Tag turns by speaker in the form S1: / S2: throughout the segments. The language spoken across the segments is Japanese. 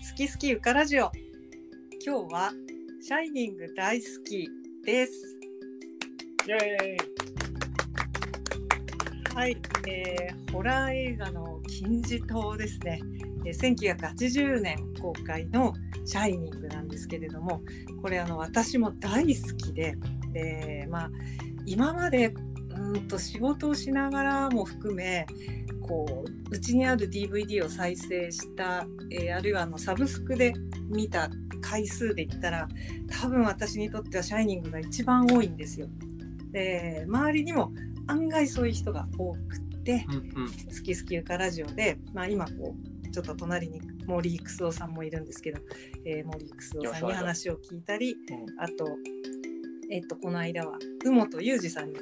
S1: 好き好きゆかラジオ。今日はシャイニング大好きです。
S2: イエ
S1: はい、えーホラー映画の金字塔ですね。えー1980年公開のシャイニングなんですけれどもこれあの私も大好きで。でまあ今までうーんと仕事をしながらも含めこううちにある DVD を再生した、えーあるいはあのサブスクで見た回数で言ったら多分私にとっては「シャイニング」が一番多いんですよ。で周りにも案外そういう人が多くって
S2: ーイうんうん「
S1: 好き好きゆかラジオで」まあ、今こうちょっと隣に森育夫さんもいるんですけど、えー森育夫さんに話を聞いたりあと、えっと、この間は宇本裕二さんに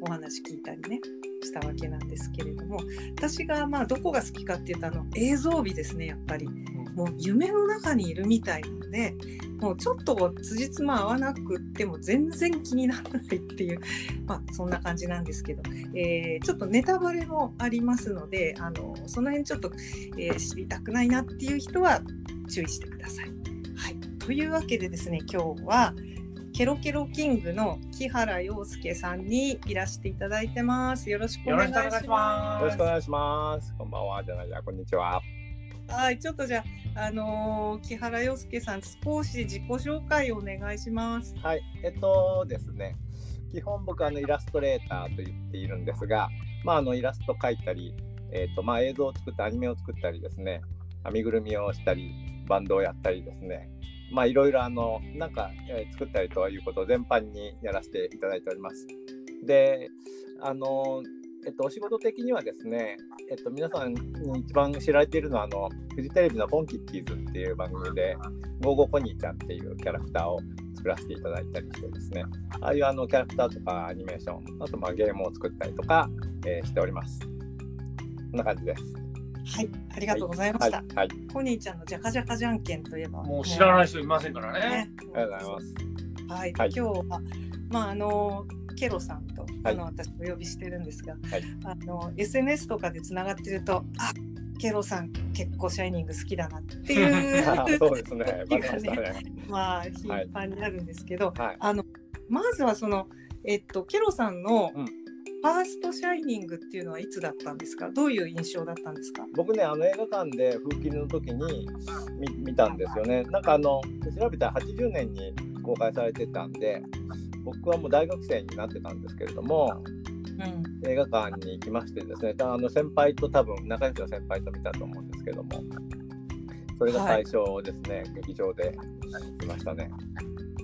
S1: お話聞いたりねしたわけなんですけれども私がまあどこが好きかっていうとあの映像美ですねやっぱり。もう夢の中にいるみたいなのでもうちょっと辻褄合わなくっても全然気にならないっていう まあそんな感じなんですけど、えーちょっとネタバレもありますのであのその辺ちょっと、えー知りたくないなっていう人は注意してください。はい、というわけでですね今日はケロケロキングの木原洋介さんにいらしていただいてます。よろしくお願いしま。
S2: ます
S3: よろしくお願いします。こんばんは。じゃないや、こんにちは。
S1: はい、ちょっとじゃあ、あのー木原洋介さん、少し自己紹介をお願いします。
S3: はい。えっとですね、基本僕あのイラストレーターと言っているんですが、まああのイラスト描いたり、えっとまあ映像を作ったアニメを作ったりですね、編みぐるみをしたり、バンドをやったりですね、まあいろいろあのなんか、えー作ったりということを全般にやらせていただいております。で、あのえっと、お仕事的にはですね、えっと、皆さんに一番知られているのはあのフジテレビの「ボンキッキーズ」っていう番組でゴーゴーポニーちゃんっていうキャラクターを作らせていただいたりしてですね。ああいうあのキャラクターとかアニメーションあとまあゲームを作ったりとか、えーしております。こんな感じです。
S1: はい、ありがとうございました。
S3: はい、はい、
S1: ポニーちゃんのじゃかじゃかじゃんけんといえば。
S2: もう知らない
S1: い
S2: 人いませんからね。
S1: ね。
S3: ありがとうございます。
S1: はい、
S3: はい。
S1: 今日は、まあ、あのケロさんと、
S3: はい。
S1: あの私お呼びしてるんですが、
S3: はい。
S1: あの SNS とかでつながってると、あケロさん結構シャイニング好きだなっていう
S3: そうですね。
S1: ね、
S3: ね
S1: まあ頻繁になるんですけど、
S3: はい。
S1: あのまずはそのえっとケロさんの
S3: うん
S1: ファーストシャイニングっていうのはいつだったんですか？どういう印象だったんですか？
S3: 僕ねあの映画館で風切りの時に見見たんですよねなんかあの調べたら80年に公開されてたんで僕はもう大学生になってたんですけれども
S1: うん、
S3: 映画館に行きましてですねあの先輩と多分仲良しの先輩と見たと思うんですけどもそれが最初ですね、劇場で見ましたね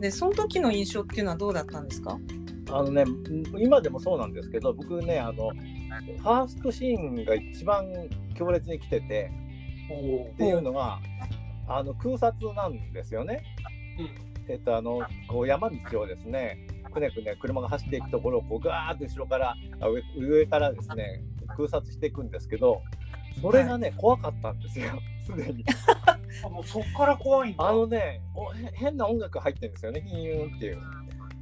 S1: でその時の印象っていうのはどうだったんですか？
S3: あのね今でもそうなんですけど僕ねあのファーストシーンが一番強烈に来ててっていうのがあの空撮なんですよね。えっとあのこう山道をですねくねくね車が走っていくところをこうガーッと後ろからあ上上からですね空撮していくんですけどそれがね、怖かったんですよすでに。
S2: あもうそっから怖い。
S3: あのね変な音楽入ってるんですよねヒーンっていう。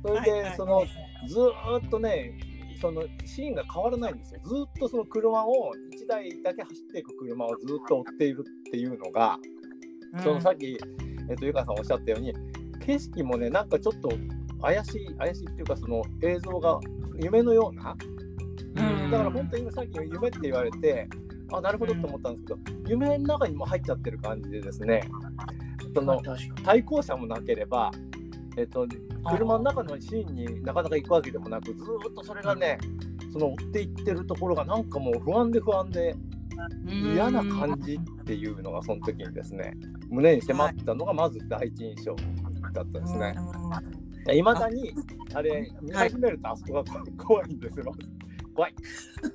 S3: それで、そのずーっとねそのシーンが変わらないんですよ。ずーっとその車を1台だけ走っていく車をずーっと追っているっていうのが、そのさっき、えっと、ゆかさんおっしゃったように景色もねなんかちょっと怪しい怪しいっていうかその映像が夢のような？
S1: うん
S3: だから本当に今さっき夢って言われてあなるほどと思ったんですけど、夢の中にも入っちゃってる感じでですねその。対向車もなければ、えっと、車の中のシーンになかなか行くわけでもなくずーっとそれがねその追っていってるところがなんかもう不安で不安で嫌な感じっていうのがその時にですね胸に迫ったのがまず第一印象だったですね。いまだにあれ見始めるとあそこが怖いんですよ。怖い。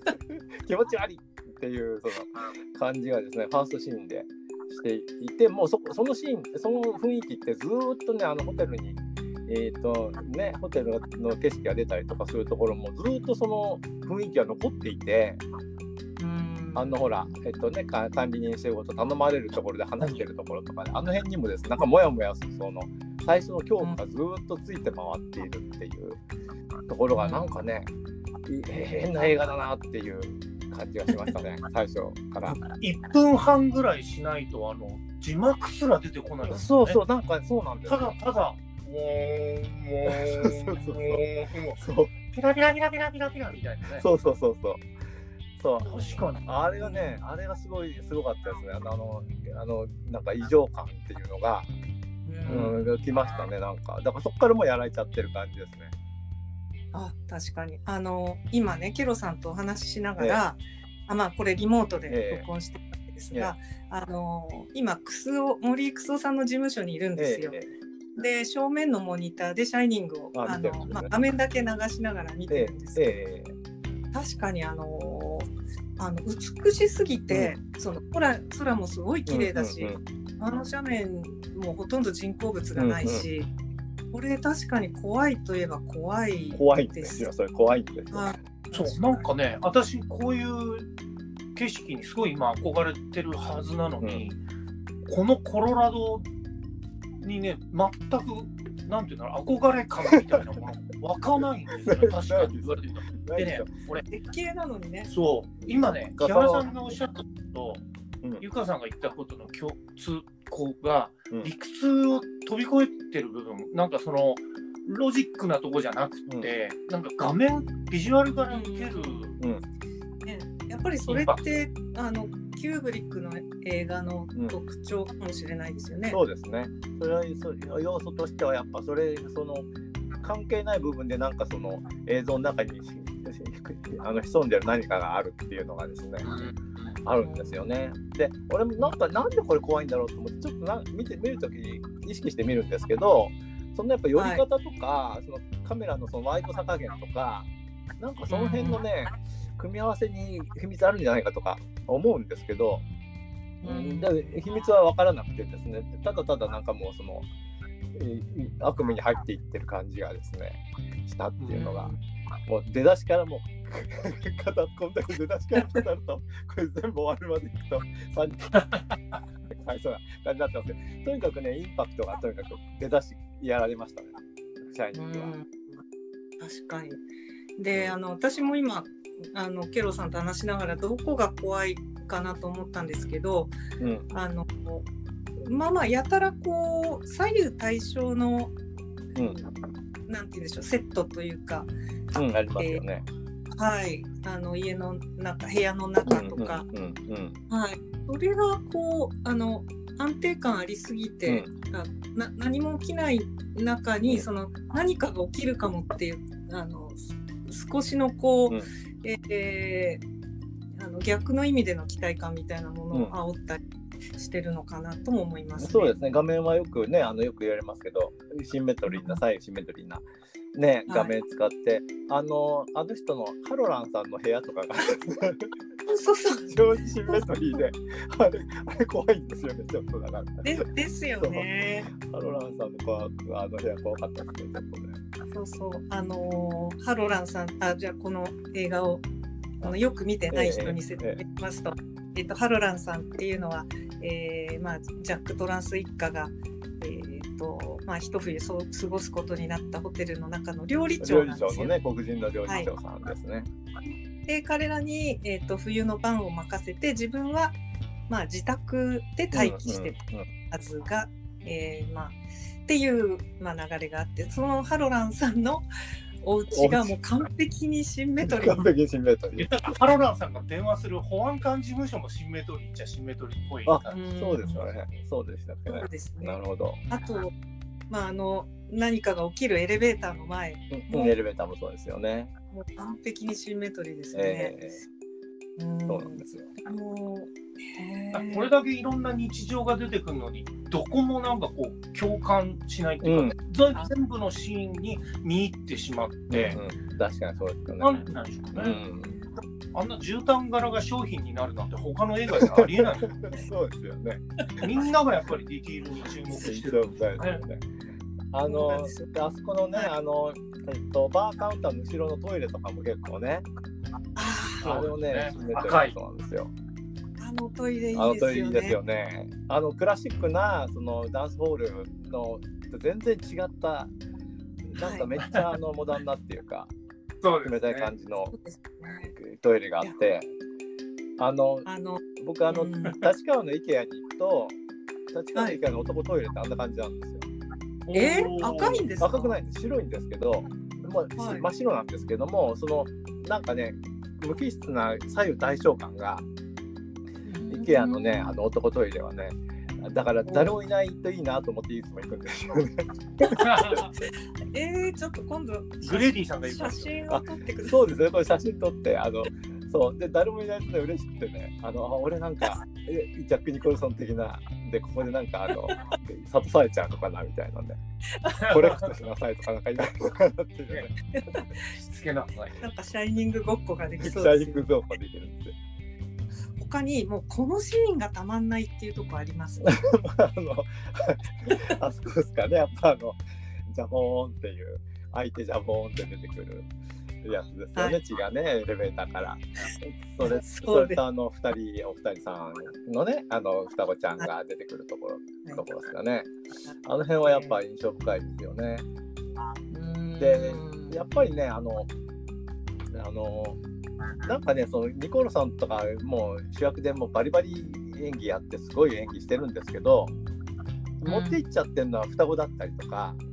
S3: 気持ち悪いっていうその感じがですねファーストシーンでしていてもうそそのシーンその雰囲気ってずーっとねあのホテルにえーとね、ホテルの景色が出たりとかするところもずーっとその雰囲気が残っていて
S1: うん
S3: あのほら、えっとね、か管理人仕事頼まれるところで話してるところとかで、あの辺にもですね、なんかもやもやするその最初の恐怖がずーっとついて回っているっていうところがなんかね、い 変な映画だなっていう感じがしましたね、最初から。
S2: 1分半ぐらいしないとあの字幕すら出てこないですよね。
S3: そうそう、なんかそうなんです
S2: た
S3: よ。
S2: だただ、
S3: そうそうそう
S2: もう、
S3: そう
S2: ピラピラピラピラピラピラみたいなね。
S3: そうそうそうそう。そう。
S2: 確かに。
S3: あれがね、あれがすごい、すごかったですね。あの、あの、なんか異常感っていうのが、
S1: うん
S3: うん、来ましたね、なんか。だからそこからもうやられちゃってる感じですね。
S1: あ確かにあの今ねケロさんとお話ししながら、あまあこれリモートで録音してるわけですが、あの今クスオ森クスオさんの事務所にいるんですよ。
S3: え
S1: で正面のモニターで「シャイニングを」
S3: あ
S1: のまあ、画面だけ流しながら見て
S3: え
S1: るんですけど、
S3: ええ
S1: 確かにあのあの美しすぎて、その空空もすごい綺麗だし、
S3: うんうん
S1: あの斜面もほとんど人工物がないし、これ確かに怖いといえば怖い
S3: 怖いんですよ、それ怖いんですよ。
S1: はい。
S2: そう、なんかね、私、こういう景色にすごい今憧れてるはずなのに、このコロラドにね、全く、なんていうの、憧れ感みたいなもの、湧かないんですよね、確かに言われてみたら。でね俺、
S1: 絶景なのにね。
S2: そう、今ね、木原さんがおっしゃったことと、
S3: うん。
S2: ゆかさんが言ったことの共通項が、
S3: うん。
S2: 理屈を飛び越えてる部分、なんかその、ロジックなとこじゃなくて、なんか画面、ビジュアルから受ける、
S1: っぱりそれってあのキューブリックの映画の
S3: うん
S1: 特徴かもしれないですよね。
S3: そうですね。それはそう要素としてはやっぱそれその関係ない部分でなんかその映像の中にしあの潜んでる何かがあるっていうのがですね、あるんですよね。で、俺もなんかなんでこれ怖いんだろうと思ってちょっとな見て見るときに意識して見るんですけど、そのやっぱ寄り方とか、そのカメラのそのワイドさ加減とか、なんかその辺のね、組み合わせに秘密あるんじゃないかとか思うんですけど、
S1: うん。
S3: だ秘密は分からなくてですね、ただただなんかもうその、えー悪夢に入っていってる感じがですね、したっていうのが、もう出だしからもう、片こんだけ出だしから語ると、これ全部終わるまでいくと、3人、はい、そうな感じになってますけど、とにかくね、インパクトがとにかく出だしやられましたね、シャイニングは。
S1: うん。確かに。で、あの私も今あのケロさんと話しながらどこが怖いかなと思ったんですけど、
S3: うん、
S1: あのまあまあやたらこう左右対称の、
S3: うん。
S1: なんて言うんでしょうセットというか、
S3: うん、ありますよね。
S1: はい、あの家の中部屋の中とか、
S3: うん、うん、うん。
S1: はい、それがこうあの安定感ありすぎて、あな何も起きない中に、
S3: うん。
S1: その何かが起きるかもっていうあのす少しのこう、
S3: うん。
S1: えーあの逆の意味での期待感みたいなもの
S3: うん。
S1: を煽ったりしてるのかなとも思います、ね。
S3: そうですね、画面はよくね、あのよく言われますけど、シンメトリーな、左右シンメトリーな、ね、
S1: はい。
S3: 画面使って、あの、あの人のハロランさんの部屋とかが
S1: そうそう
S3: 非常にシンメトリーで、あれ、あれ怖いんですよね、ちょっとだから。
S1: でですよね。
S3: ハロランさんの怖くあの部屋怖かったですね、ちょっとね。
S1: そうそうあのーハロランさんあじゃあこの映画をあのよく見てない人に説明しますと、えっとハロランさんっていうのは、えーまあ、ジャック・トランス一家が、えーとまあ、一冬そう過ごすことになったホテルの中の料理長
S3: 料理
S1: なんですよ。
S3: 長のね、黒人の料理長さんですね。
S1: で彼らに、えー、と冬の晩を任せて自分は、まあ、自宅で待機してた
S3: うんうん
S1: はずが、えーまあ、っていう、まあ、流れがあってそのハロランさんのお家がもう完璧にシンメトリー
S3: 完璧にシンメトリー。
S2: ハロランさんが電話する保安官事務所もシンメトリーっちゃシンメトリーっぽい
S3: あ
S2: 感じ。
S1: うん
S3: そうですよね。そうでしたっけね
S1: そう。ですね
S3: なるほど。
S1: あと、まあ、あの何かが起きるエレベーターの前
S3: うんエレベーターもそうですよね。
S1: もう完璧にシンメトリーですね。
S3: え
S1: うん
S3: えそうなんですよ。
S1: あのへー
S2: これだけいろんな日常が出てくるのに、どこもなんかこう共感しないっていうか、ぜ全部のシーンに見入ってしまって、
S3: うん確かにそうですよね。
S2: なんなんでしょうね、
S3: うん
S2: あんな絨毯柄が商品になるなんて他の映画ではありえない。
S3: そうですよね。
S2: みんながやっぱりディティールに注目してる。
S1: んですよ
S3: あそこのね、あの、えっと、バーカウンターの後ろのトイレとかも結構ね、
S1: あ
S3: あれをね、閉めてるそうなんですよ。
S1: ーあのトイレいい
S3: あの
S1: ですよね。
S3: あのクラシックなそのダンスホールの全然違った、なんかめっちゃあのモダンなっていうか、
S2: そう
S3: 冷たい感じのトイレがあって、あの
S1: あの
S3: 僕あの、
S1: うん。
S3: 立川の IKEA に行くと立川の IKEA の男トイレってあんな感じなんですよ。
S1: え
S2: おー
S1: 赤いんですか？
S3: 赤くないんです。白いんですけど、まあ
S1: はい。
S3: 真っ白なんですけどもそのなんかね無機質な左右対称感が IKEA のねあの男トイレはねだから誰もいないといいなと思っていつも行くんですよね。
S1: えー、ちょっと今度
S2: グレディさんがい
S1: 写真を撮ってください。
S3: そうですね。これ写真撮ってあのそう。で誰もいないとね嬉しくてねあのあ俺なんかえジャック・ニコルソン的なでここでなんかあの 諭されちゃうのかなみたいなねコレクトしなさいとかなんかいないのかなっていうね
S2: しつけなくない。
S1: なんかシャイニングごっこができ
S3: シ
S1: そうですよ。
S3: ャイニングゾーンができるんで。
S1: 他にもうこのシーンがたまんないっていうとこあります？
S3: あのあそこですかねやっぱあのジャボーンっていう相手ジャボーンって出てくるやつですよね、
S1: はい
S3: 血がねエレベーターから。それ
S1: そ
S3: れとあの二人お二人さんのねあの双子ちゃんが出てくるところ、
S1: はい。
S3: ところですかね。あの辺はやっぱ印象深いですよね。でやっぱりねあのあのなんかねそのニコルさんとかもう主役でもうバリバリ演技やってすごい演技してるんですけど、
S1: うん。
S3: 持っていっちゃってるのは双子だったりとか、
S1: うん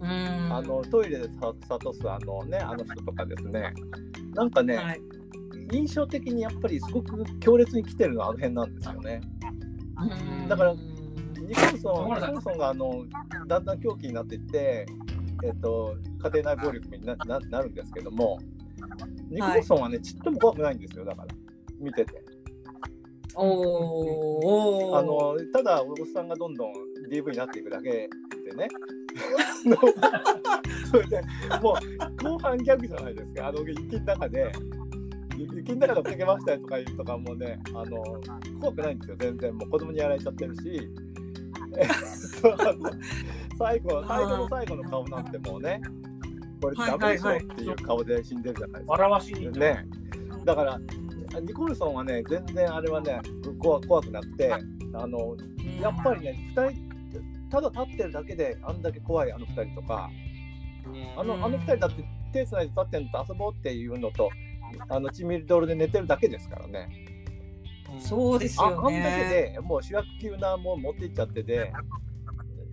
S3: あのトイレでさ諭すあのねあの人とかですね。なんかね、
S1: はい。
S3: 印象的にやっぱりすごく強烈に来てるのはあの辺なんですよね。
S1: うん。
S3: だから
S1: うん
S3: ニコルソンニコルソンがあのだんだん狂気になっていって、えっと家庭内暴力になななるんですけどもニコルソンはね、ちっとも怖くないんですよだから。見てて。
S1: おー。おー
S3: あのただおっさんがどんどん DV になっていくだけでね それでもう後半ギャグじゃないですか。あの雪の中で雪の中で追っかけましたよとか言うとかもうねあの怖くないんですよ全然。もう子供にやられちゃってるし。最後最後の最後の顔なんてもうねこれダメでしょっていう顔で死んでるじゃないですか。
S2: 笑わしに。
S3: ね。だからニコルソンはね、全然あれはね、怖怖くなくて、あのやっぱりね、2人、ただ立ってるだけで、あんだけ怖いあの2人とか、あのあの2人だって手つないで立ってるのと遊ぼうっていうのと、あのチミルドルで寝てるだけですからね。
S1: そうですよ
S3: ああんだけ
S1: ね。
S3: でもう主役級なもん持っていっちゃってて、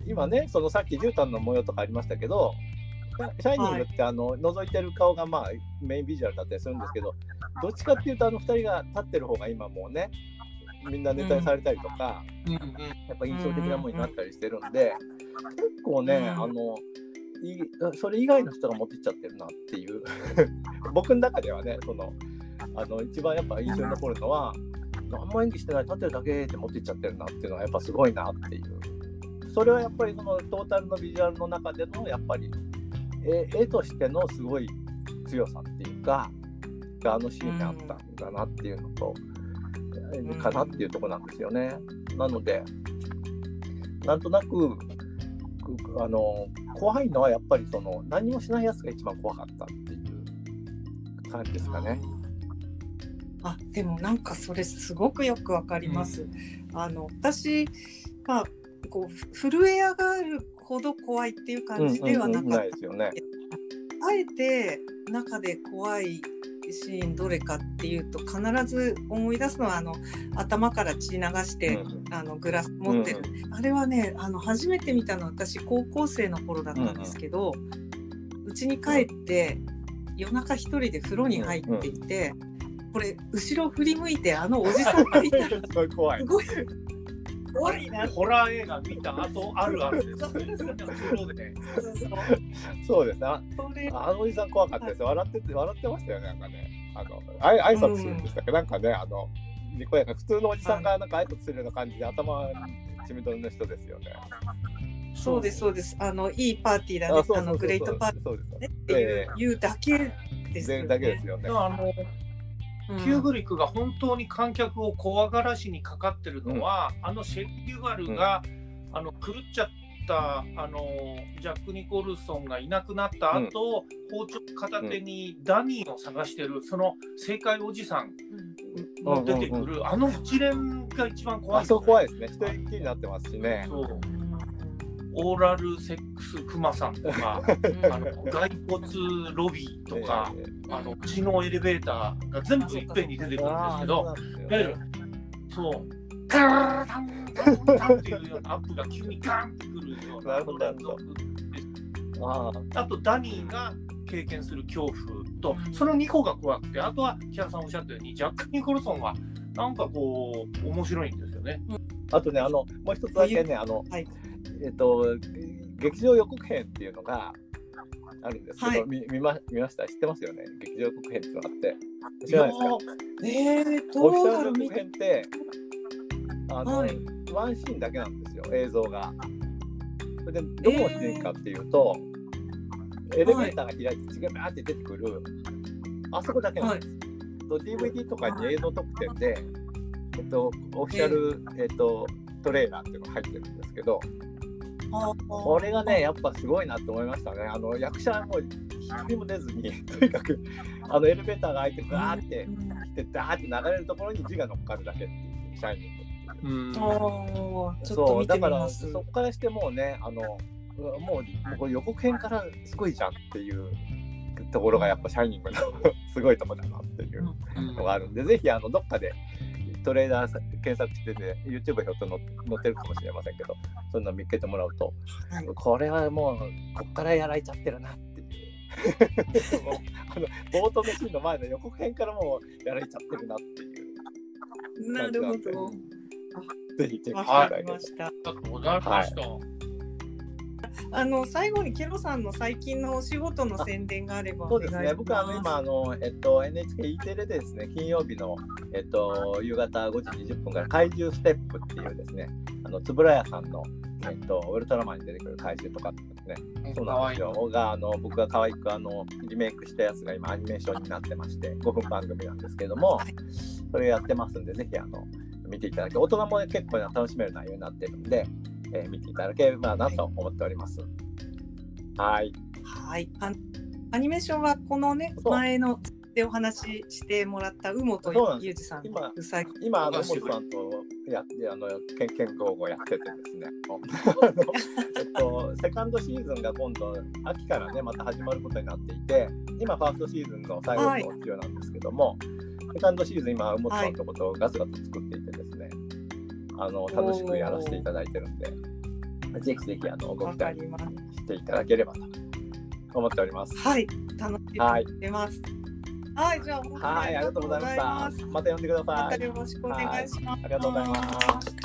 S3: 今ね、そのさっき絨毯の模様とかありましたけど、シャイニングってあの、覗いてる顔がまあメインビジュアルだったりするんですけど、どっちかっていうとあの2人が立ってる方が今もうね、みんなネタにされたりとか、
S2: うんうん
S3: やっぱ印象的なものになったりしてるんで、結構ね、
S1: うん。
S3: あのいそれ以外の人が持ってっちゃってるなっていう。僕の中ではねそのあの一番やっぱ印象に残るのは何も演技してない立ってるだけで持ってっちゃってるなっていうのはやっぱすごいなっていう。それはやっぱりそのトータルのビジュアルの中でのやっぱり絵絵としてのすごい強さっていうかがあのシーンにあったんだなっていうのと、
S1: ん
S3: かなっていうところなんですよね。なのでなんとなくくあの怖いのはやっぱりその何もしないやつが一番怖かったっていう感じですかね。
S1: あでもなんかそれすごくよくわかります。あの私まあこうふ震え上がるほど怖いっていう感じではなかった。
S3: ないですよね。
S1: あえて中で怖いシーンどれかっていうと必ず思い出すのはあの頭から血流して、
S3: うん
S1: あのグラス持ってる、あれはねあの初めて見たのは私高校生の頃だったんですけどうち、に帰って夜中一人で風呂に入っていて、これ後ろ振り向いてあのおじさんが いたら
S3: すごい怖い
S1: す。ごい怖いな
S2: ホラー映画見た後あるあるです。
S1: そう
S3: ですね。あのおじさん怖かったですよ。笑ってて笑ってましたよね。なんかね。あのあい挨拶するんでしたっけ、なんかねあのにこやか普通のおじさんがなんか挨拶するような感じで頭血みどろの人ですよね。
S1: そうですそうです。あのいいパーティーだね。あのグレートパーテ
S3: そうです。
S1: ィーねっていう,、だけですよね。
S3: 全だけですよね。
S2: あの
S1: うん。
S2: キューブリックが本当に観客を怖がらしにかかってるのは、あのシェリー・デュバルが、あの狂っちゃったあのジャック・ニコルソンがいなくなった後、包丁片手にダニーを探してる、その正解おじさんの出てくる、あの一連が一番怖い、
S3: あそこ怖いですね。一人きりになってますしね。
S2: そう。オーラルセックスクマさんとかあの骸骨ロビーとか、
S3: え
S2: あの知能エレベーターが全部いっぺんに出てくるんですけど、でそうガーンタンっていうようなアップが急にガーンってくるような
S3: なるほど
S2: 連続
S3: あ
S2: あとダニーが経験する恐怖とその2個が怖くてあとは木原さんおっしゃったようにジャック・ニコルソンはなんかこう面白いんですよね。
S3: あとね、あのもう一つだけね、あの、
S1: はい
S3: えっと、劇場予告編っていうのがあるんですけど、
S1: はい
S3: 見見ま見ました知ってますよね劇場予告編ってのがあって。知らないですか
S1: え、
S3: って、あの、
S1: はい。
S3: ワンシーンだけなんですよ、映像が。それで、どこのシー。ンかっていうと、エレベーターが開いて血がバーって出てくる、あそこだけなんです。と DVD とかに映像特典で、えっと、オフィシャル、えっと、トレーラーっていうのが入ってるんですけど、これがね、やっぱすごいなと思いましたね。あの役者はもう一人も出ずに、とにかくあのエレベーターが開いて、ガーって来て、ダーって流れるところに字が乗っかるだけっていう、シャイニングう。
S2: うん
S3: そうだから。そこからしてもうねあのもうもうこれ予告編からすごいじゃんっていうところがやっぱ「シャイニング」の すごいとこだなっていうのがあるんで、ぜひあのどっかでトレーダー検索してて YouTube ひょっと載載ってるかもしれませんけどそういうの見つけてもらうと、
S1: はい
S3: これはもうこっからやられちゃってるなっていうもう あの冒頭のシーンの前の予告編からもうやられちゃってるなっていう
S1: なるほど。
S3: ぜひチェックしてい
S1: わ
S3: ただければ
S1: かりました。
S2: ありがとうございました。
S1: あの最後にケロさんの最近のお仕事の宣伝があれば
S3: そうですね。僕はあの今あの、えっと、NHKE テレでですね、金曜日の、えっと、夕方5時20分から怪獣ステップっていうですね、あの円谷さんの、えっと、ウルトラマンに出てくる怪獣とかですね、そうなんですよ。があの僕が可愛くあのリメイクしたやつが今アニメーションになってまして、5分番組なんですけども、
S1: はい
S3: それやってますんで、ぜひあの見ていただけ、大人も結構楽しめる内容になってるんで、えー見ていただければなと思っております。はい。
S1: はい。あアニメーションはこのね前のでお話ししてもらった宇本
S3: そうなんです
S1: 裕二さん
S3: 今。今、あの、
S2: そう
S3: モさんとやあの、けんけんごうごやっててですね。セカンドシーズンが今度、秋からね、また始まることになっていて、今、ファーストシーズンの最後の必要なんですけども、セカンドシーズン、今、モさんとことガツガツ作っていてですね、あの、楽しくやらせていただいてるんで、ぜひぜひ、あの、ご
S1: わ
S3: 期待。していただければと思っております。
S1: はい。楽しみ
S3: はい
S1: にしてます。はい。じゃあ
S3: はい、ありがとうございました。また呼んでください。
S1: またよろしくお願いします。
S3: ありがとうございます。